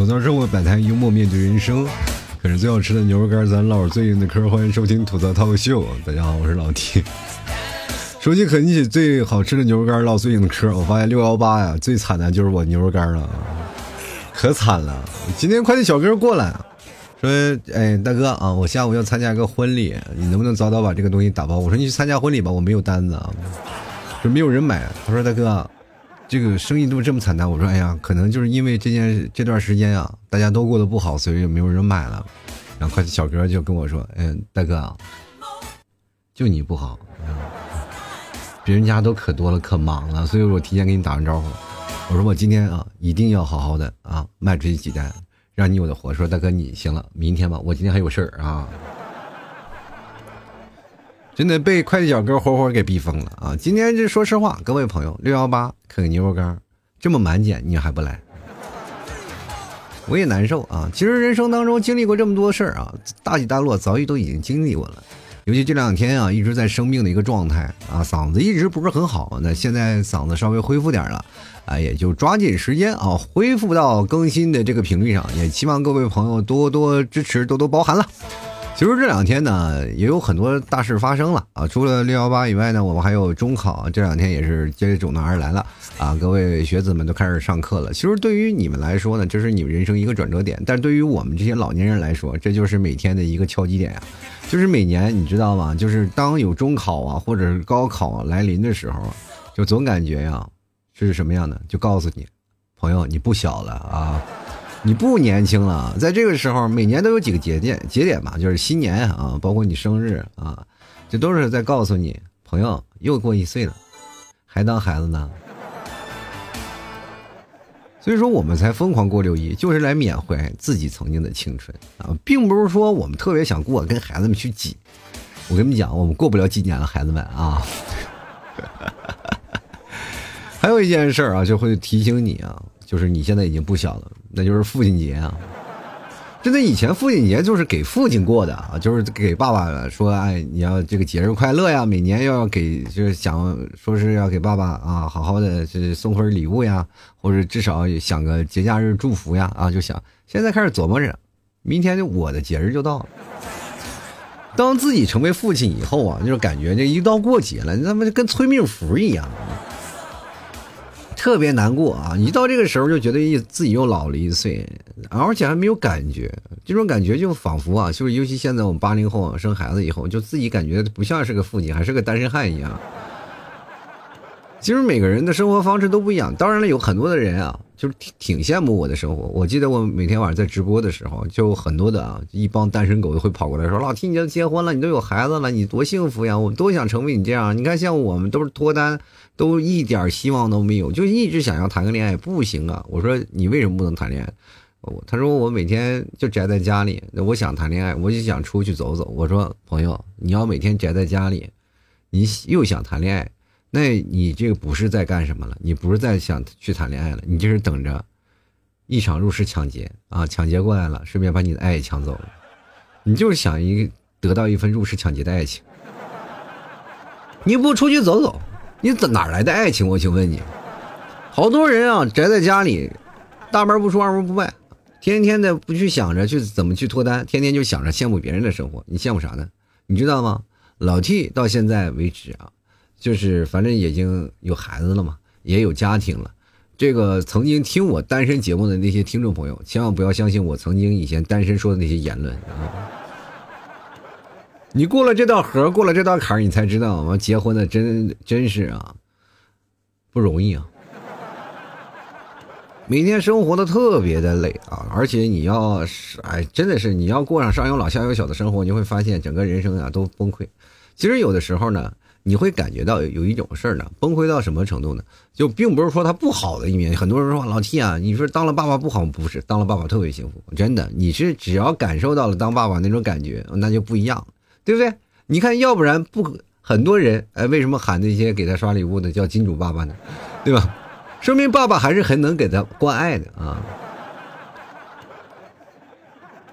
吐槽社会摆摊，幽默面对人生。可是最好吃的牛肉干，咱唠最硬的嗑。欢迎收听吐槽涛秀。大家好，我是老 T。说起啃起最好吃的牛肉干，唠最硬的嗑。我发现六幺八呀，最惨的就是我牛肉干了，可惨了。今天快递小哥过来说：“哎，大哥啊，我下午要参加一个婚礼，你能不能早早把这个东西打包？”我说：“你去参加婚礼吧，我没有单子啊，说没有人买。”他说：“大哥。”这个生意都这么惨淡，我说，哎呀，可能就是因为这件这段时间啊，大家都过得不好，所以没有人买了。然后快递小哥就跟我说，嗯，大哥啊，就你不好，别人家都可多了，可忙了，所以我提前给你打声招呼。我说我今天啊，一定要好好的啊，卖出去几单，让你有的活。说大哥你行了，明天吧，我今天还有事儿啊。真的被快递小哥活活给逼疯了啊！今天这说实话，各位朋友，六幺八啃个牛肉干，这么满减你还不来，我也难受啊！其实人生当中经历过这么多事儿啊，大起大落早已都已经经历过了。尤其这两天啊，一直在生病的一个状态啊，嗓子一直不是很好。那现在嗓子稍微恢复点了啊，也就抓紧时间啊，恢复到更新的这个频率上。也希望各位朋友多多支持，多多包涵了。其实这两天呢，也有很多大事发生了啊！除了六幺八以外呢，我们还有中考，这两天也是接踵而来了啊！各位学子们都开始上课了。其实对于你们来说呢，这是你们人生一个转折点；但是对于我们这些老年人来说，这就是每天的一个敲击点呀。就是每年你知道吗？就是当有中考啊，或者是高考来临的时候，就总感觉呀，是什么样的？就告诉你，朋友，你不小了啊！你不年轻了，在这个时候，每年都有几个节点节点嘛，就是新年啊，包括你生日啊，这都是在告诉你，朋友又过一岁了，还当孩子呢。所以说，我们才疯狂过六一，就是来缅怀自己曾经的青春啊，并不是说我们特别想过跟孩子们去挤。我跟你们讲，我们过不了几年了，孩子们啊。还有一件事啊，就会提醒你啊。就是你现在已经不小了，那就是父亲节啊！真的，以前父亲节就是给父亲过的啊，就是给爸爸说，哎，你要这个节日快乐呀，每年要给，就是想说是要给爸爸啊，好好的是送份礼物呀，或者至少想个节假日祝福呀啊，就想现在开始琢磨着，明天就我的节日就到了。当自己成为父亲以后啊，就是感觉这一到过节了，你他妈就跟催命符一样。特别难过啊！一到这个时候就觉得自己又老了一岁，而且还没有感觉，这种感觉就仿佛啊，就是尤其现在我们八零后生孩子以后，就自己感觉不像是个父亲，还是个单身汉一样。其实每个人的生活方式都不一样，当然了，有很多的人啊，就是挺挺羡慕我的生活。我记得我每天晚上在直播的时候，就很多的啊，一帮单身狗都会跑过来说：“老提你都结婚了，你都有孩子了，你多幸福呀！我们都想成为你这样。你看，像我们都是脱单。”都一点希望都没有，就一直想要谈个恋爱，不行啊！我说你为什么不能谈恋爱？他说我每天就宅在家里，我想谈恋爱，我就想出去走走。我说朋友，你要每天宅在家里，你又想谈恋爱，那你这个不是在干什么了？你不是在想去谈恋爱了？你就是等着一场入室抢劫啊！抢劫过来了，顺便把你的爱也抢走了，你就是想一得到一份入室抢劫的爱情，你不出去走走？你怎哪来的爱情？我请问你，好多人啊宅在家里，大门不出二门不迈，天天的不去想着去怎么去脱单，天天就想着羡慕别人的生活。你羡慕啥呢？你知道吗？老 T 到现在为止啊，就是反正已经有孩子了嘛，也有家庭了。这个曾经听我单身节目的那些听众朋友，千万不要相信我曾经以前单身说的那些言论啊。你过了这道河，过了这道坎，你才知道，我结婚的真真是啊，不容易啊。每天生活的特别的累啊，而且你要是哎，真的是你要过上上有老下有小的生活，你会发现整个人生啊都崩溃。其实有的时候呢，你会感觉到有一种事儿呢，崩溃到什么程度呢？就并不是说他不好的一面。很多人说老 T 啊，你说当了爸爸不好，不是当了爸爸特别幸福，真的。你是只要感受到了当爸爸那种感觉，那就不一样。对不对？你看，要不然不很多人哎，为什么喊那些给他刷礼物的叫金主爸爸呢？对吧？说明爸爸还是很能给他关爱的啊。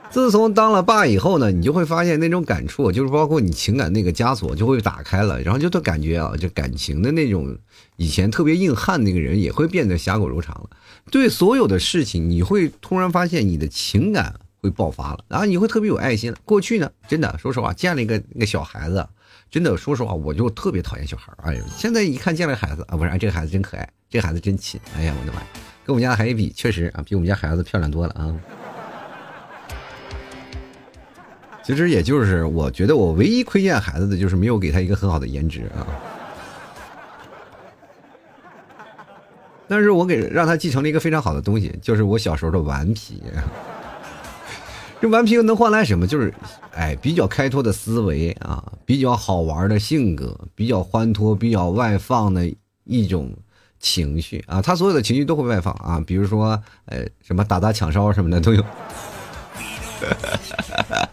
自从当了爸以后呢，你就会发现那种感触，就是包括你情感那个枷锁就会打开了，然后就都感觉啊，就感情的那种以前特别硬汉那个人也会变得侠骨柔肠了。对所有的事情，你会突然发现你的情感会爆发了，然后你会特别有爱心了。过去呢，真的说实话，见了一个那个小孩子，真的说实话，我就特别讨厌小孩儿哎呀，现在一看见了孩子啊，不是，这个孩子真可爱，这孩子真亲。哎呀，我的妈呀，跟我们家孩子比，确实啊，比我们家孩子漂亮多了啊。其实也就是，我觉得我唯一亏欠孩子的就是没有给他一个很好的颜值啊。但是我给让他继承了一个非常好的东西，就是我小时候的顽皮。这顽皮又能换来什么？就是，哎，比较开拓的思维啊，比较好玩的性格，比较欢脱、比较外放的一种情绪啊。他所有的情绪都会外放啊，比如说，呃，什么打砸抢烧什么的都有。哈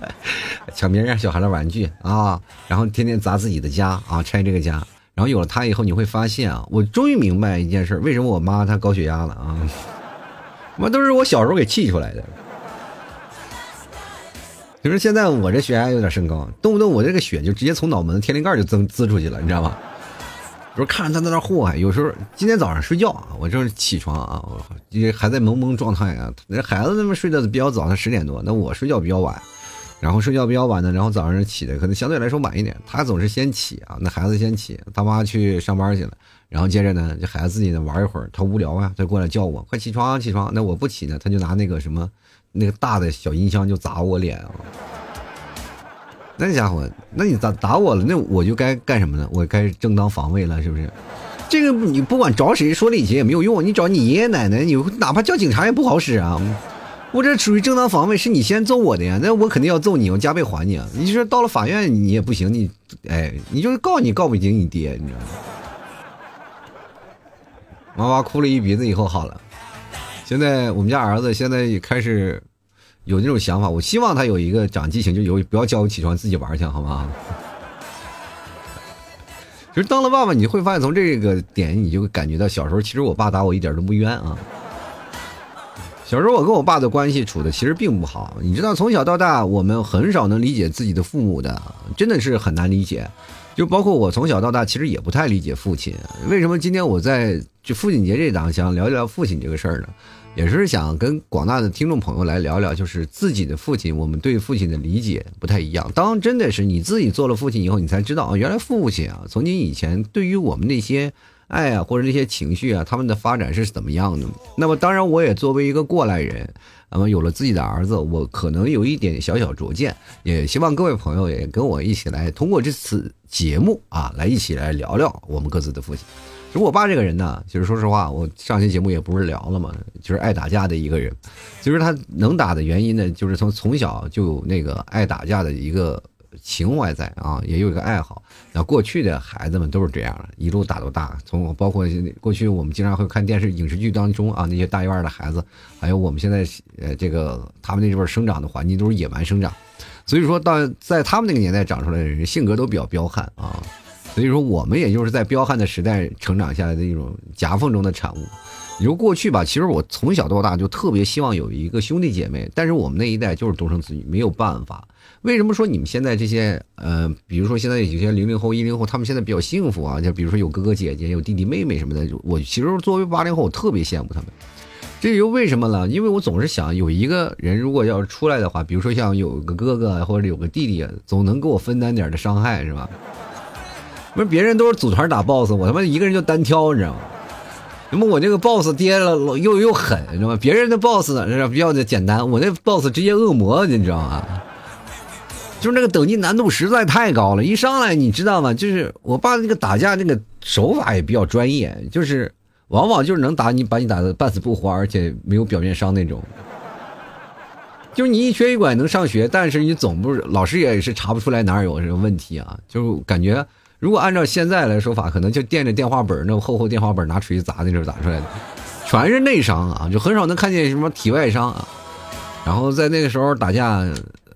抢别人家小孩的玩具啊，然后天天砸自己的家啊，拆这个家。然后有了他以后，你会发现啊，我终于明白一件事：为什么我妈她高血压了啊？妈都是我小时候给气出来的。就是现在我这血压有点升高，动不动我这个血就直接从脑门天灵盖就增滋出去了，你知道吗？不是看着他在那祸害，有时候今天早上睡觉啊，我正起床啊，也还在懵懵状态啊。那孩子他们睡得比较早，他十点多，那我睡觉比较晚，然后睡觉比较晚呢，然后早上起的可能相对来说晚一点。他总是先起啊，那孩子先起，他妈去上班去了，然后接着呢，这孩子自己呢玩一会儿，他无聊啊，他过来叫我，快起床起床。那我不起呢，他就拿那个什么那个大的小音箱就砸我脸啊。那家伙，那你打打我了，那我就该干什么呢？我该正当防卫了，是不是？这个你不管找谁说理去也没有用，你找你爷爷奶奶，你哪怕叫警察也不好使啊！我这属于正当防卫，是你先揍我的呀，那我肯定要揍你，我加倍还你啊！你就说到了法院你也不行，你哎，你就是告你告不赢你爹，你知道吗？妈妈哭了一鼻子以后好了，现在我们家儿子现在也开始。有那种想法，我希望他有一个长记性，就有不要叫我起床自己玩去，好吗？其实当了爸爸，你会发现从这个点，你就感觉到小时候其实我爸打我一点都不冤啊。小时候我跟我爸的关系处的其实并不好，你知道，从小到大我们很少能理解自己的父母的，真的是很难理解。就包括我从小到大其实也不太理解父亲，为什么今天我在就父亲节这档想聊一聊父亲这个事儿呢？也是想跟广大的听众朋友来聊聊，就是自己的父亲，我们对父亲的理解不太一样。当真的是你自己做了父亲以后，你才知道啊，原来父亲啊，从今以前对于我们那些爱啊或者那些情绪啊，他们的发展是怎么样的。那么当然，我也作为一个过来人，那么有了自己的儿子，我可能有一点小小拙见，也希望各位朋友也跟我一起来通过这次节目啊，来一起来聊聊我们各自的父亲。其实我爸这个人呢，其实说实话，我上期节目也不是聊了嘛，就是爱打架的一个人。其实他能打的原因呢，就是从从小就有那个爱打架的一个情怀在啊，也有一个爱好。那过去的孩子们都是这样的，一路打到大。从包括过去我们经常会看电视影视剧当中啊，那些大院的孩子，还有我们现在呃这个他们那边生长的环境都是野蛮生长，所以说到在他们那个年代长出来的人，性格都比较彪悍啊。所以说，我们也就是在彪悍的时代成长下来的一种夹缝中的产物。你说过去吧，其实我从小到大就特别希望有一个兄弟姐妹，但是我们那一代就是独生子女，没有办法。为什么说你们现在这些呃，比如说现在有些零零后、一零后，他们现在比较幸福啊？就比如说有哥哥姐姐、有弟弟妹妹什么的。我其实作为八零后，我特别羡慕他们。这又为什么呢？因为我总是想有一个人，如果要是出来的话，比如说像有个哥哥或者有个弟弟，总能给我分担点的伤害，是吧？不是别人都是组团打 boss，我他妈一个人就单挑，你知道吗？那么我这个 boss 跌了又又狠，你知道吗？别人的 boss 比较的简单，我那 boss 直接恶魔，你知道吗？就是那个等级难度实在太高了，一上来你知道吗？就是我爸那个打架那个手法也比较专业，就是往往就是能打你，把你打的半死不活，而且没有表面伤那种。就是你一瘸一拐能上学，但是你总不是老师也是查不出来哪有什么问题啊，就是感觉。如果按照现在来说法，可能就垫着电话本那厚厚电话本拿锤子砸那时候砸出来的，全是内伤啊，就很少能看见什么体外伤啊。然后在那个时候打架，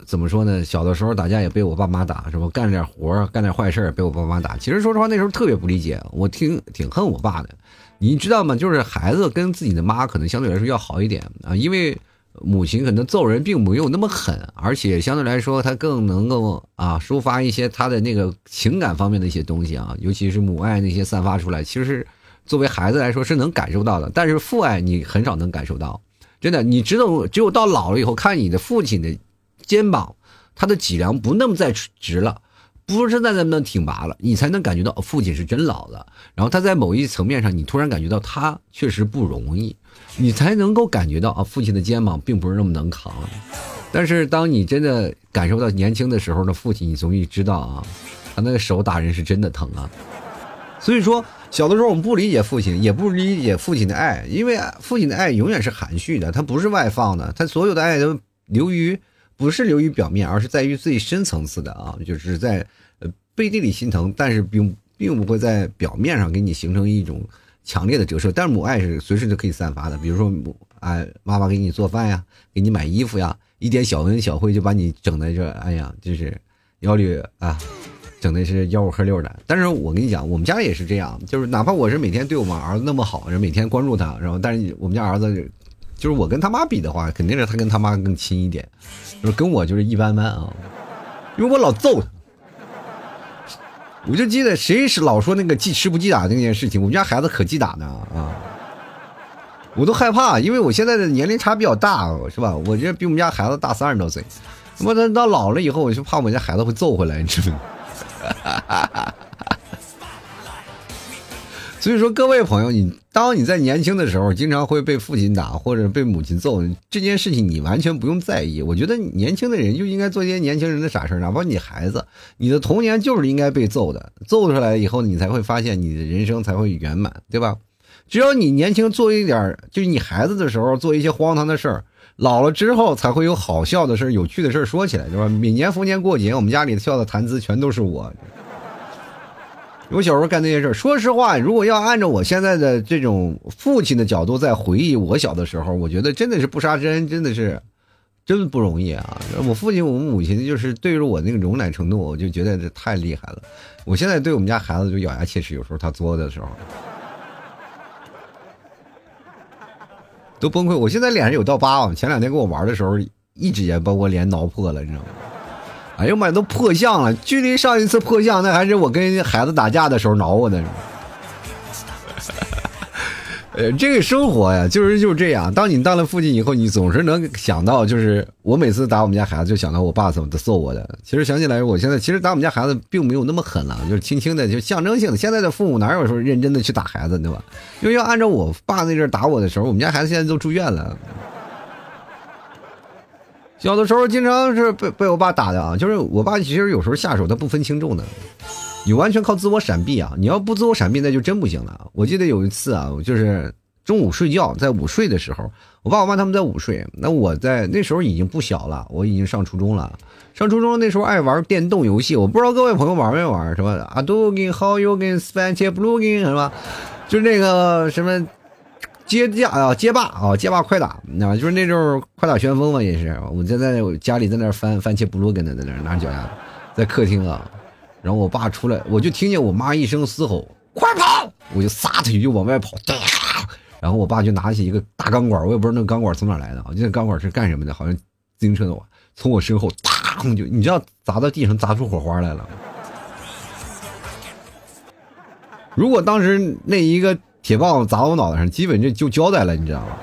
怎么说呢？小的时候打架也被我爸妈打，是吧？干点活干点坏事被我爸妈打。其实说实话，那时候特别不理解，我挺挺恨我爸的。你知道吗？就是孩子跟自己的妈可能相对来说要好一点啊，因为母亲可能揍人并没有那么狠，而且相对来说，她更能够啊抒发一些她的那个情感方面的一些东西啊，尤其是母爱那些散发出来，其实作为孩子来说是能感受到的，但是父爱你很少能感受到。真的，你知道，只有到老了以后，看你的父亲的肩膀，他的脊梁不那么再直了，不是在那么挺拔了，你才能感觉到父亲是真老了。然后他在某一层面上，你突然感觉到他确实不容易，你才能够感觉到啊，父亲的肩膀并不是那么能扛。但是当你真的感受到年轻的时候的父亲，你终于知道啊，他那个手打人是真的疼啊。所以说。小的时候我们不理解父亲，也不理解父亲的爱，因为父亲的爱永远是含蓄的，他不是外放的，他所有的爱都流于不是流于表面，而是在于最深层次的啊，就是在呃背地里心疼，但是并并不会在表面上给你形成一种强烈的折射。但是母爱是随时都可以散发的，比如说母哎妈妈给你做饭呀，给你买衣服呀，一点小恩小惠就把你整在这，哎呀，就是腰里啊。整的是吆五喝六的，但是我跟你讲，我们家也是这样，就是哪怕我是每天对我们儿子那么好，然后每天关注他，然后但是我们家儿子，就是我跟他妈比的话，肯定是他跟他妈更亲一点，就是跟我就是一般般啊，因为我老揍他，我就记得谁是老说那个记吃不记打那件事情，我们家孩子可记打呢。啊，我都害怕，因为我现在的年龄差比较大，是吧？我这比我们家孩子大三十多岁，我等到老了以后，我就怕我们家孩子会揍回来，你知道吗？所以说，各位朋友，你当你在年轻的时候，经常会被父亲打或者被母亲揍，这件事情你完全不用在意。我觉得年轻的人就应该做一些年轻人的傻事哪怕你孩子，你的童年就是应该被揍的，揍出来以后，你才会发现你的人生才会圆满，对吧？只要你年轻做一点，就是你孩子的时候做一些荒唐的事儿。老了之后才会有好笑的事有趣的事说起来，是吧？每年逢年过节，我们家里笑的谈资全都是我。我小时候干那些事儿说实话，如果要按照我现在的这种父亲的角度在回忆我小的时候，我觉得真的是不杀之恩，真的是真不容易啊！我父亲、我母亲就是对着我那个容忍程度，我就觉得这太厉害了。我现在对我们家孩子就咬牙切齿，有时候他作的时候。都崩溃！我现在脸上有道疤！前两天跟我玩的时候，一指甲把我脸挠破了，你知道吗？哎呦妈呀，都破相了！距离上一次破相，那还是我跟孩子打架的时候挠我的。呃，这个生活呀，就是就是这样。当你当了父亲以后，你总是能想到，就是我每次打我们家孩子，就想到我爸怎么揍我的。其实想起来，我现在其实打我们家孩子并没有那么狠了，就是轻轻的，就象征性的。现在的父母哪有说认真的去打孩子，对吧？因为要按照我爸那阵打我的时候，我们家孩子现在都住院了。小的时候经常是被被我爸打的啊，就是我爸其实有时候下手他不分轻重的，你完全靠自我闪避啊！你要不自我闪避，那就真不行了。我记得有一次啊，就是中午睡觉，在午睡的时候，我爸我妈他们在午睡，那我在那时候已经不小了，我已经上初中了。上初中那时候爱玩电动游戏，我不知道各位朋友玩没玩，是吧？啊，都跟好友跟 Spanche Blue 跟是吧？就是那个什么。街架啊，街霸啊，街霸快打，那就是那阵快打旋风嘛，也是。我就在我家里在那翻番茄布鲁根的，在那拿脚丫子，在客厅啊。然后我爸出来，我就听见我妈一声嘶吼：“快跑！”我就撒腿就往外跑。然后我爸就拿起一个大钢管，我也不知道那钢管从哪来的，我记得钢管是干什么的，好像自行车的。从我身后，当就你知道砸到地上，砸出火花来了。如果当时那一个。铁棒子砸我脑袋上，基本就就交代了，你知道吗？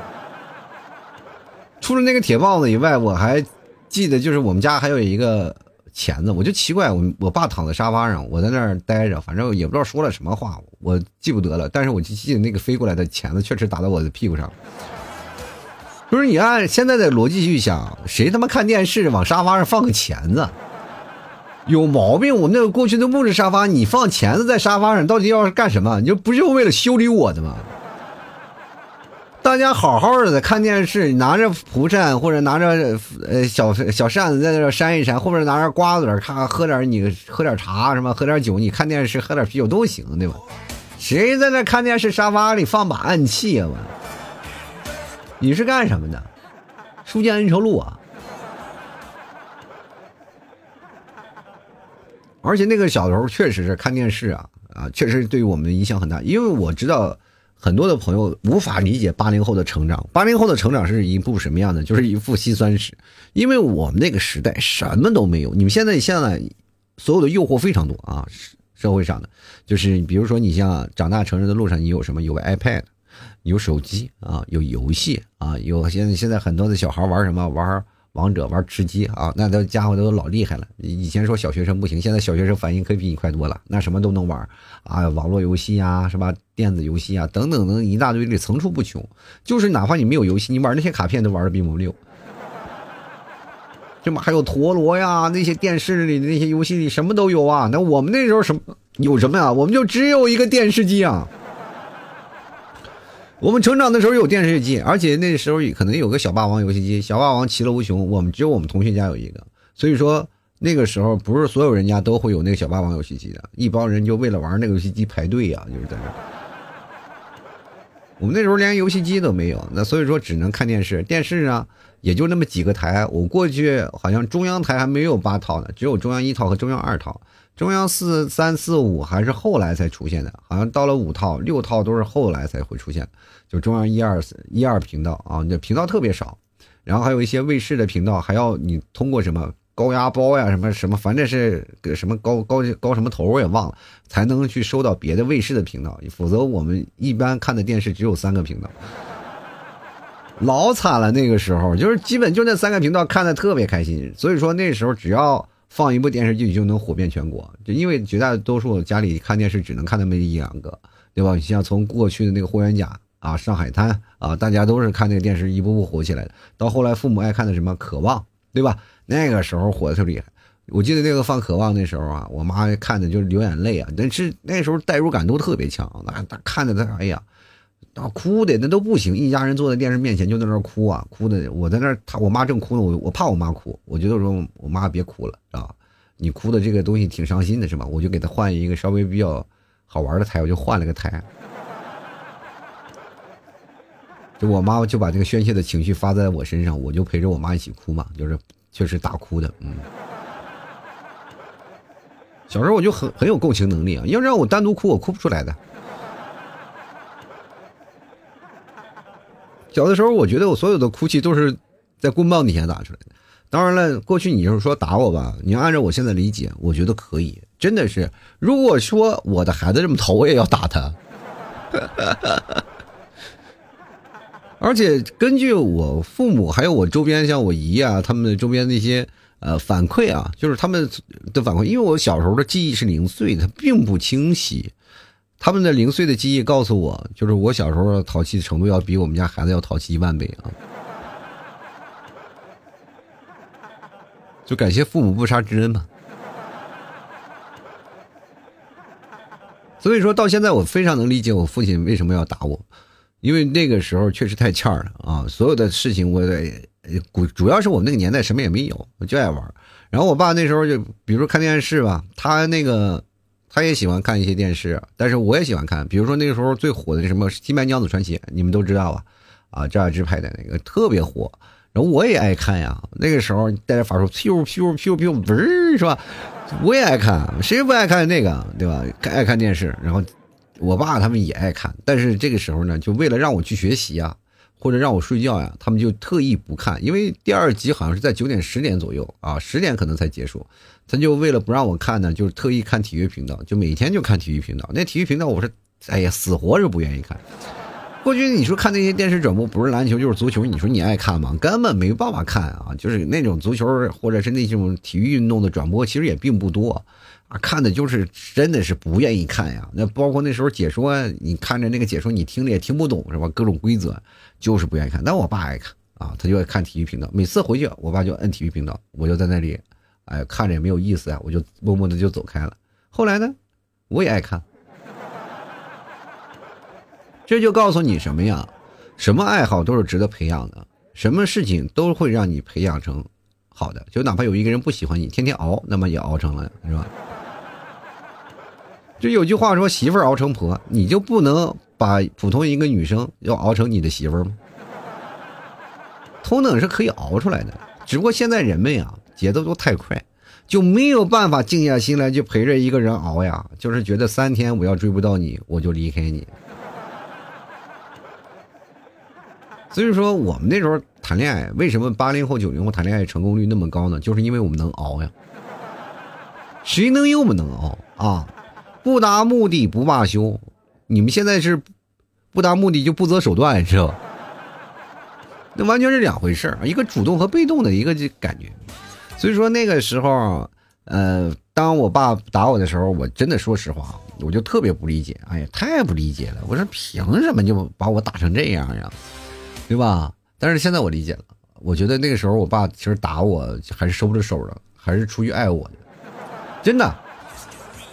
除了那个铁棒子以外，我还记得就是我们家还有一个钳子，我就奇怪，我我爸躺在沙发上，我在那儿待着，反正也不知道说了什么话，我记不得了。但是我就记得那个飞过来的钳子确实打到我的屁股上。就是你按现在的逻辑去想，谁他妈看电视往沙发上放个钳子？有毛病！我那个过去的木质沙发，你放钳子在沙发上，到底要干什么？你就不就为了修理我的吗？大家好好的在看电视，拿着蒲扇或者拿着呃小小扇子在那扇一扇，后边拿着瓜子看喝点你喝点茶什么，喝点酒，你看电视喝点啤酒都行，对吧？谁在那看电视沙发里放把暗器啊？我，你是干什么的？书剑恩仇录啊？而且那个小时候确实是看电视啊啊，确实对于我们影响很大。因为我知道很多的朋友无法理解八零后的成长。八零后的成长是一部什么样的？就是一副辛酸史。因为我们那个时代什么都没有。你们现在现在所有的诱惑非常多啊，社会上的就是比如说你像长大成人的路上，你有什么？有个 iPad，有手机啊，有游戏啊，有现在现在很多的小孩玩什么？玩王者，玩吃鸡啊，那都家伙都老厉害了。以前说小学生不行，现在小学生反应可比你快多了，那什么都能玩啊，网络游戏啊，是吧？电子游戏啊，等等等一大堆的层出不穷。就是哪怕你没有游戏，你玩那些卡片都玩的比我们溜。这么还有陀螺呀，那些电视里的那些游戏里什么都有啊。那我们那时候什么有什么呀？我们就只有一个电视机啊。我们成长的时候有电视机，而且那时候可能有个小霸王游戏机，小霸王其乐无穷。我们只有我们同学家有一个，所以说那个时候不是所有人家都会有那个小霸王游戏机的，一帮人就为了玩那个游戏机排队呀，就是在那。我们那时候连游戏机都没有，那所以说只能看电视，电视啊也就那么几个台。我过去好像中央台还没有八套呢，只有中央一套和中央二套。中央四三四五还是后来才出现的，好像到了五套六套都是后来才会出现，就中央一二一二频道啊，那频道特别少，然后还有一些卫视的频道，还要你通过什么高压包呀，什么什么，反正是个什么高高高什么头我也忘了，才能去收到别的卫视的频道，否则我们一般看的电视只有三个频道，老惨了那个时候，就是基本就那三个频道看的特别开心，所以说那时候只要。放一部电视剧就能火遍全国，就因为绝大多数家里看电视只能看那么一两个，对吧？像从过去的那个霍元甲啊、上海滩啊，大家都是看那个电视一步步火起来的。到后来父母爱看的什么渴望，对吧？那个时候火的特别厉害。我记得那个放渴望那时候啊，我妈看的就是流眼泪啊，但是那时候代入感都特别强，那看着他，哎呀。啊，哭的那都不行，一家人坐在电视面前就在那哭啊，哭的我在那，他我妈正哭呢，我我怕我妈哭，我觉得说我妈别哭了啊，你哭的这个东西挺伤心的是吧？我就给他换一个稍微比较好玩的台，我就换了个台，就我妈就把这个宣泄的情绪发在我身上，我就陪着我妈一起哭嘛，就是确实大哭的，嗯。小时候我就很很有共情能力啊，要让我单独哭，我哭不出来的。小的时候，我觉得我所有的哭泣都是在棍棒底下打出来的。当然了，过去你就是说打我吧，你要按照我现在理解，我觉得可以，真的是。如果说我的孩子这么淘，我也要打他。而且根据我父母还有我周边像我姨啊，他们周边那些呃反馈啊，就是他们的反馈，因为我小时候的记忆是零碎的，并不清晰。他们的零碎的记忆告诉我，就是我小时候淘气的程度要比我们家孩子要淘气一万倍啊！就感谢父母不杀之恩吧。所以说到现在，我非常能理解我父亲为什么要打我，因为那个时候确实太欠了啊！所有的事情，我主主要是我们那个年代什么也没有，我就爱玩。然后我爸那时候就，比如说看电视吧，他那个。他也喜欢看一些电视，但是我也喜欢看。比如说那个时候最火的那什么《新白娘子传奇》，你们都知道吧？啊，赵雅芝拍的那个特别火，然后我也爱看呀。那个时候带着法术，咻咻咻咻，不是是吧？我也爱看，谁不爱看那个，对吧？爱看电视，然后我爸他们也爱看，但是这个时候呢，就为了让我去学习啊。或者让我睡觉呀，他们就特意不看，因为第二集好像是在九点十点左右啊，十点可能才结束。他就为了不让我看呢，就是特意看体育频道，就每天就看体育频道。那体育频道我是，哎呀，死活是不愿意看。过去你说看那些电视转播，不是篮球就是足球，你说你爱看吗？根本没办法看啊！就是那种足球或者是那种体育运动的转播，其实也并不多。啊，看的就是真的是不愿意看呀。那包括那时候解说，你看着那个解说，你听着也听不懂是吧？各种规则，就是不愿意看。但我爸爱看啊，他就爱看体育频道。每次回去，我爸就摁体育频道，我就在那里，哎，看着也没有意思呀，我就默默的就走开了。后来呢，我也爱看。这就告诉你什么呀？什么爱好都是值得培养的，什么事情都会让你培养成好的。就哪怕有一个人不喜欢你，天天熬，那么也熬成了，是吧？就有句话说：“媳妇熬成婆，你就不能把普通一个女生要熬成你的媳妇吗？”同等是可以熬出来的，只不过现在人们呀，节奏都太快，就没有办法静下心来去陪着一个人熬呀。就是觉得三天我要追不到你，我就离开你。所以说，我们那时候谈恋爱，为什么八零后、九零后谈恋爱成功率那么高呢？就是因为我们能熬呀。谁能有我们能熬啊？不达目的不罢休。你们现在是不达目的就不择手段，知道吧？那完全是两回事儿，一个主动和被动的一个感觉。所以说那个时候，呃，当我爸打我的时候，我真的说实话，我就特别不理解。哎呀，太不理解了！我说凭什么就把我打成这样呀？对吧？但是现在我理解了，我觉得那个时候我爸其实打我还是收着手的，还是出于爱我的。真的，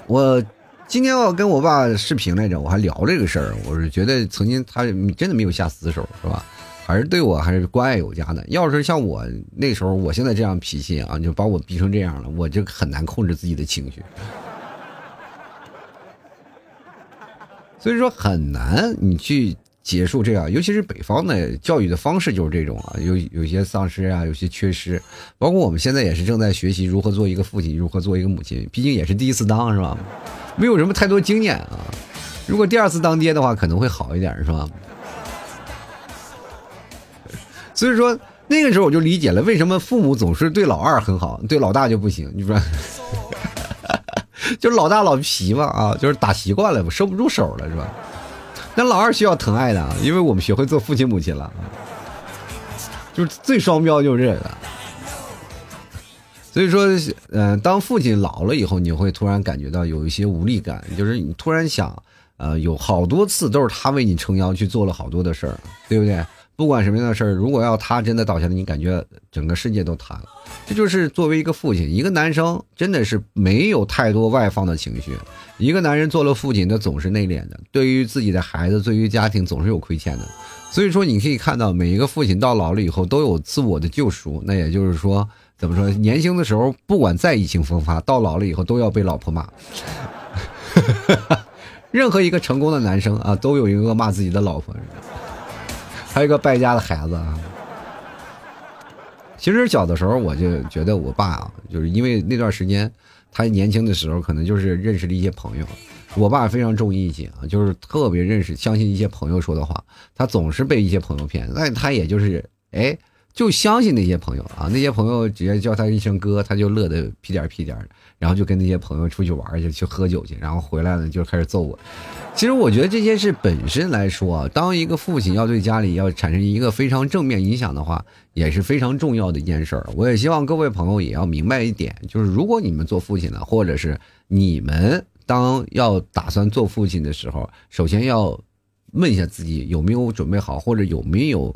我今天我跟我爸视频来着，我还聊这个事儿。我是觉得曾经他真的没有下死手，是吧？还是对我还是关爱有加的。要是像我那时候，我现在这样脾气啊，就把我逼成这样了，我就很难控制自己的情绪。所以说很难你去结束这样，尤其是北方的教育的方式就是这种啊，有有些丧失啊，有些缺失。包括我们现在也是正在学习如何做一个父亲，如何做一个母亲，毕竟也是第一次当，是吧？没有什么太多经验啊。如果第二次当爹的话，可能会好一点，是吧？所以说那个时候我就理解了为什么父母总是对老二很好，对老大就不行。你说，就是老大老皮嘛啊，就是打习惯了，收不住手了，是吧？那老二需要疼爱的，因为我们学会做父亲母亲了，就是最双标就是这个。所以说，嗯，当父亲老了以后，你会突然感觉到有一些无力感，就是你突然想，呃，有好多次都是他为你撑腰去做了好多的事儿，对不对？不管什么样的事儿，如果要他真的倒下了，你感觉整个世界都塌了。这就是作为一个父亲，一个男生真的是没有太多外放的情绪。一个男人做了父亲，他总是内敛的，对于自己的孩子，对于家庭总是有亏欠的。所以说，你可以看到每一个父亲到老了以后都有自我的救赎。那也就是说，怎么说？年轻的时候不管再意气风发，到老了以后都要被老婆骂。任何一个成功的男生啊，都有一个骂自己的老婆。还有一个败家的孩子！其实小的时候我就觉得我爸啊，就是因为那段时间他年轻的时候，可能就是认识了一些朋友。我爸非常重义气啊，就是特别认识、相信一些朋友说的话。他总是被一些朋友骗，那他也就是哎，就相信那些朋友啊。那些朋友直接叫他一声哥，他就乐得屁颠屁颠的。然后就跟那些朋友出去玩去，去喝酒去，然后回来呢就开始揍我。其实我觉得这件事本身来说，当一个父亲要对家里要产生一个非常正面影响的话，也是非常重要的一件事儿。我也希望各位朋友也要明白一点，就是如果你们做父亲了，或者是你们当要打算做父亲的时候，首先要问一下自己有没有准备好，或者有没有。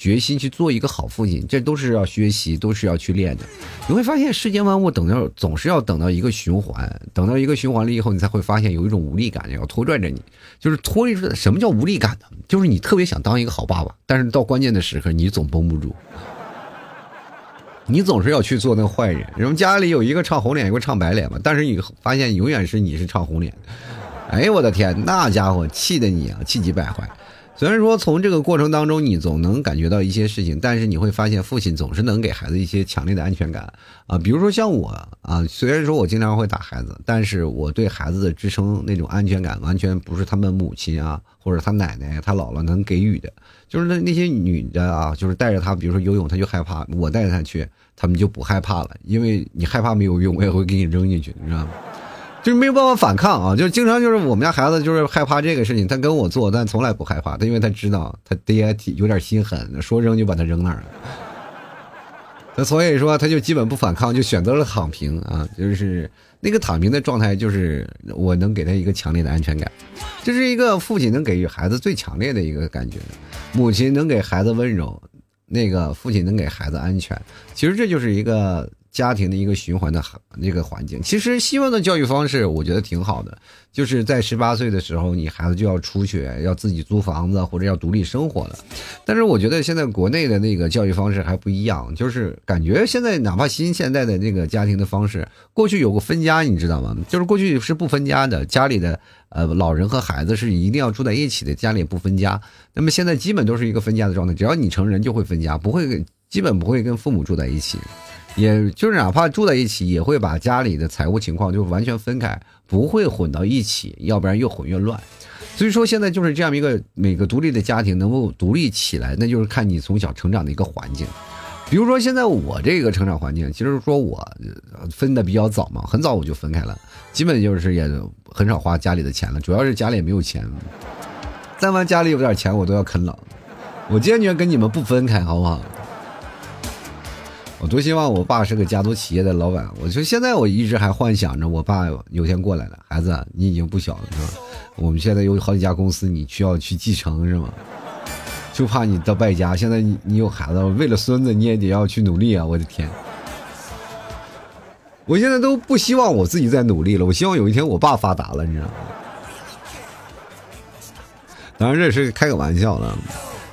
决心去做一个好父亲，这都是要学习，都是要去练的。你会发现，世间万物等到总是要等到一个循环，等到一个循环了以后，你才会发现有一种无力感要拖拽着你。就是拖着，什么叫无力感呢？就是你特别想当一个好爸爸，但是到关键的时刻，你总绷不住，你总是要去做那个坏人。人们家里有一个唱红脸，一个唱白脸嘛，但是你发现永远是你是唱红脸。哎呦我的天，那家伙气的你啊，气急败坏。虽然说从这个过程当中，你总能感觉到一些事情，但是你会发现，父亲总是能给孩子一些强烈的安全感啊。比如说像我啊，虽然说我经常会打孩子，但是我对孩子的支撑那种安全感，完全不是他们母亲啊，或者他奶奶、他姥姥能给予的。就是那那些女的啊，就是带着他，比如说游泳，他就害怕；我带着他去，他们就不害怕了，因为你害怕没有用，我也会给你扔进去，你知道吗？就是没有办法反抗啊，就经常就是我们家孩子就是害怕这个事情，他跟我做，但从来不害怕，他因为他知道他爹有点心狠，说扔就把他扔那儿了。那所以说他就基本不反抗，就选择了躺平啊，就是那个躺平的状态，就是我能给他一个强烈的安全感，这是一个父亲能给予孩子最强烈的一个感觉，母亲能给孩子温柔，那个父亲能给孩子安全，其实这就是一个。家庭的一个循环的那个环境，其实西方的教育方式我觉得挺好的，就是在十八岁的时候，你孩子就要出去，要自己租房子或者要独立生活了。但是我觉得现在国内的那个教育方式还不一样，就是感觉现在哪怕新现代的那个家庭的方式，过去有个分家，你知道吗？就是过去是不分家的，家里的呃老人和孩子是一定要住在一起的，家里不分家。那么现在基本都是一个分家的状态，只要你成人就会分家，不会基本不会跟父母住在一起。也就是哪怕住在一起，也会把家里的财务情况就完全分开，不会混到一起，要不然越混越乱。所以说现在就是这样一个每个独立的家庭能够独立起来，那就是看你从小成长的一个环境。比如说现在我这个成长环境，其实说我分的比较早嘛，很早我就分开了，基本就是也很少花家里的钱了，主要是家里也没有钱。但凡家里有点钱，我都要啃老。我坚决跟你们不分开，好不好？我多希望我爸是个家族企业的老板。我就现在我一直还幻想着我爸有天过来了，孩子，你已经不小了，是吧？我们现在有好几家公司，你需要去继承，是吗？就怕你到败家。现在你有孩子，为了孙子你也得要去努力啊！我的天，我现在都不希望我自己再努力了，我希望有一天我爸发达了，你知道吗？当然这是开个玩笑了。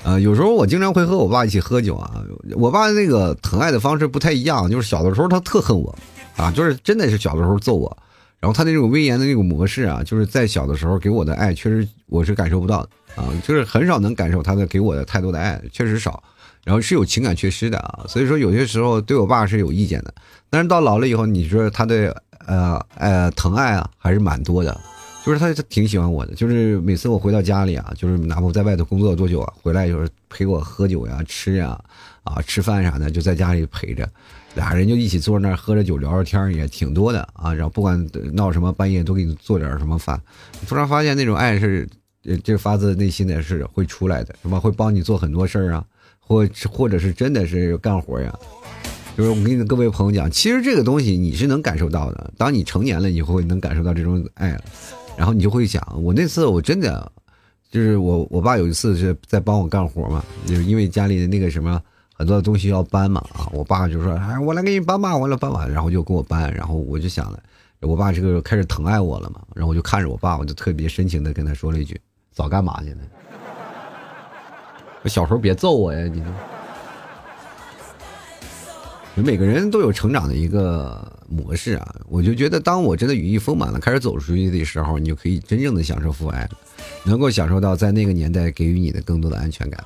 啊，有时候我经常会和我爸一起喝酒啊。我爸那个疼爱的方式不太一样，就是小的时候他特恨我，啊，就是真的是小的时候揍我。然后他那种威严的那种模式啊，就是在小的时候给我的爱，确实我是感受不到的啊，就是很少能感受他的给我的太多的爱，确实少。然后是有情感缺失的啊，所以说有些时候对我爸是有意见的。但是到老了以后，你说他的呃呃疼爱啊，还是蛮多的。就是他，他挺喜欢我的。就是每次我回到家里啊，就是哪怕我在外头工作多久啊，回来就是陪我喝酒呀、吃呀、啊吃饭啥的，就在家里陪着，俩人就一起坐那儿喝着酒聊着天也挺多的啊。然后不管闹什么半夜都给你做点什么饭，突然发现那种爱是，就发自内心的是会出来的，什么会帮你做很多事儿啊，或或者是真的是干活呀。就是我跟各位朋友讲，其实这个东西你是能感受到的。当你成年了以后，能感受到这种爱了。然后你就会想，我那次我真的，就是我我爸有一次是在帮我干活嘛，就是因为家里的那个什么很多东西要搬嘛啊，我爸就说，哎，我来给你搬吧，我来搬吧，然后就给我搬，然后我就想了，我爸这个开始疼爱我了嘛，然后我就看着我爸，我就特别深情的跟他说了一句，早干嘛去了？我小时候别揍我呀，你。每个人都有成长的一个模式啊，我就觉得，当我真的羽翼丰满了，开始走出去的时候，你就可以真正的享受父爱了，能够享受到在那个年代给予你的更多的安全感。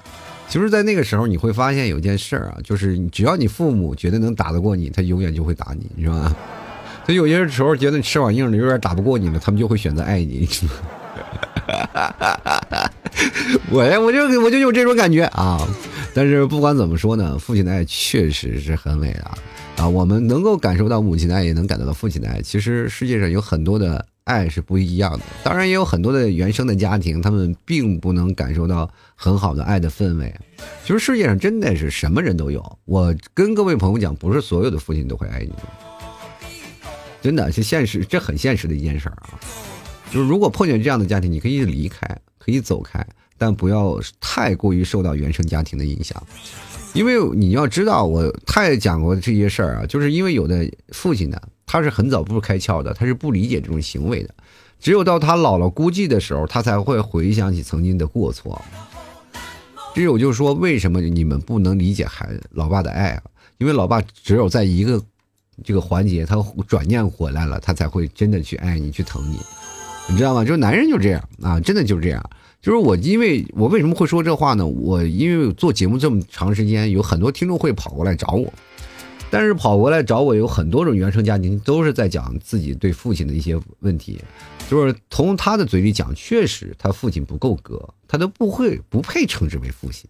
其实，在那个时候，你会发现有件事儿啊，就是只要你父母觉得能打得过你，他永远就会打你，是吧？所以有些时候觉得你翅膀硬了，有点打不过你了，他们就会选择爱你。我呀，我就我就有这种感觉啊。但是不管怎么说呢，父亲的爱确实是很伟大啊！我们能够感受到母亲的爱，也能感受到父亲的爱。其实世界上有很多的爱是不一样的，当然也有很多的原生的家庭，他们并不能感受到很好的爱的氛围。其实世界上真的是什么人都有。我跟各位朋友讲，不是所有的父亲都会爱你，真的是现实，这很现实的一件事儿啊！就是如果碰见这样的家庭，你可以离开，可以走开。但不要太过于受到原生家庭的影响，因为你要知道，我太讲过这些事儿啊，就是因为有的父亲呢，他是很早不开窍的，他是不理解这种行为的，只有到他老了孤寂的时候，他才会回想起曾经的过错。这有就是说，为什么你们不能理解孩子老爸的爱啊？因为老爸只有在一个这个环节，他转念回来了，他才会真的去爱你，去疼你，你知道吗？就是男人就这样啊，真的就是这样。就是我，因为我为什么会说这话呢？我因为做节目这么长时间，有很多听众会跑过来找我，但是跑过来找我有很多种原生家庭都是在讲自己对父亲的一些问题，就是从他的嘴里讲，确实他父亲不够格，他都不会不配称之为父亲。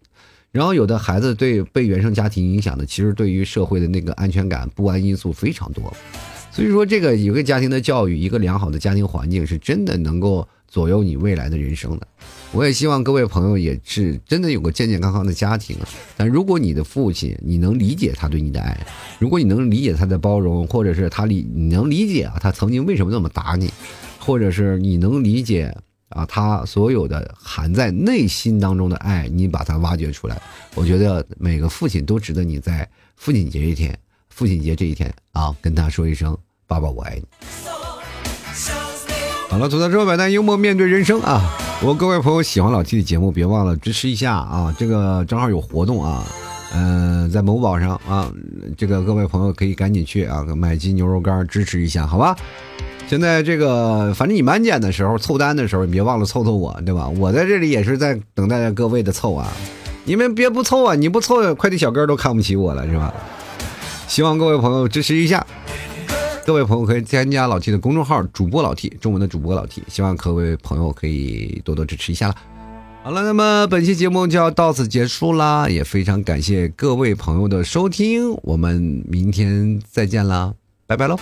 然后有的孩子对被原生家庭影响的，其实对于社会的那个安全感不安因素非常多，所以说这个一个家庭的教育，一个良好的家庭环境，是真的能够左右你未来的人生的。我也希望各位朋友也是真的有个健健康康的家庭。但如果你的父亲，你能理解他对你的爱，如果你能理解他的包容，或者是他理你能理解啊，他曾经为什么那么打你，或者是你能理解啊，他所有的含在内心当中的爱，你把它挖掘出来，我觉得每个父亲都值得你在父亲节这一天，父亲节这一天啊，跟他说一声“爸爸，我爱你”。好了，吐槽之后百单幽默面对人生啊！我各位朋友喜欢老 T 的节目，别忘了支持一下啊！这个正好有活动啊，嗯，在某宝上啊，这个各位朋友可以赶紧去啊，买斤牛肉干支持一下，好吧？现在这个反正你满减的时候凑单的时候，你别忘了凑凑我，对吧？我在这里也是在等待着各位的凑啊！你们别不凑啊！你不凑，快递小哥都看不起我了，是吧？希望各位朋友支持一下。各位朋友可以添加老 T 的公众号，主播老 T，中文的主播老 T，希望各位朋友可以多多支持一下了。好了，那么本期节目就要到此结束啦，也非常感谢各位朋友的收听，我们明天再见啦，拜拜喽。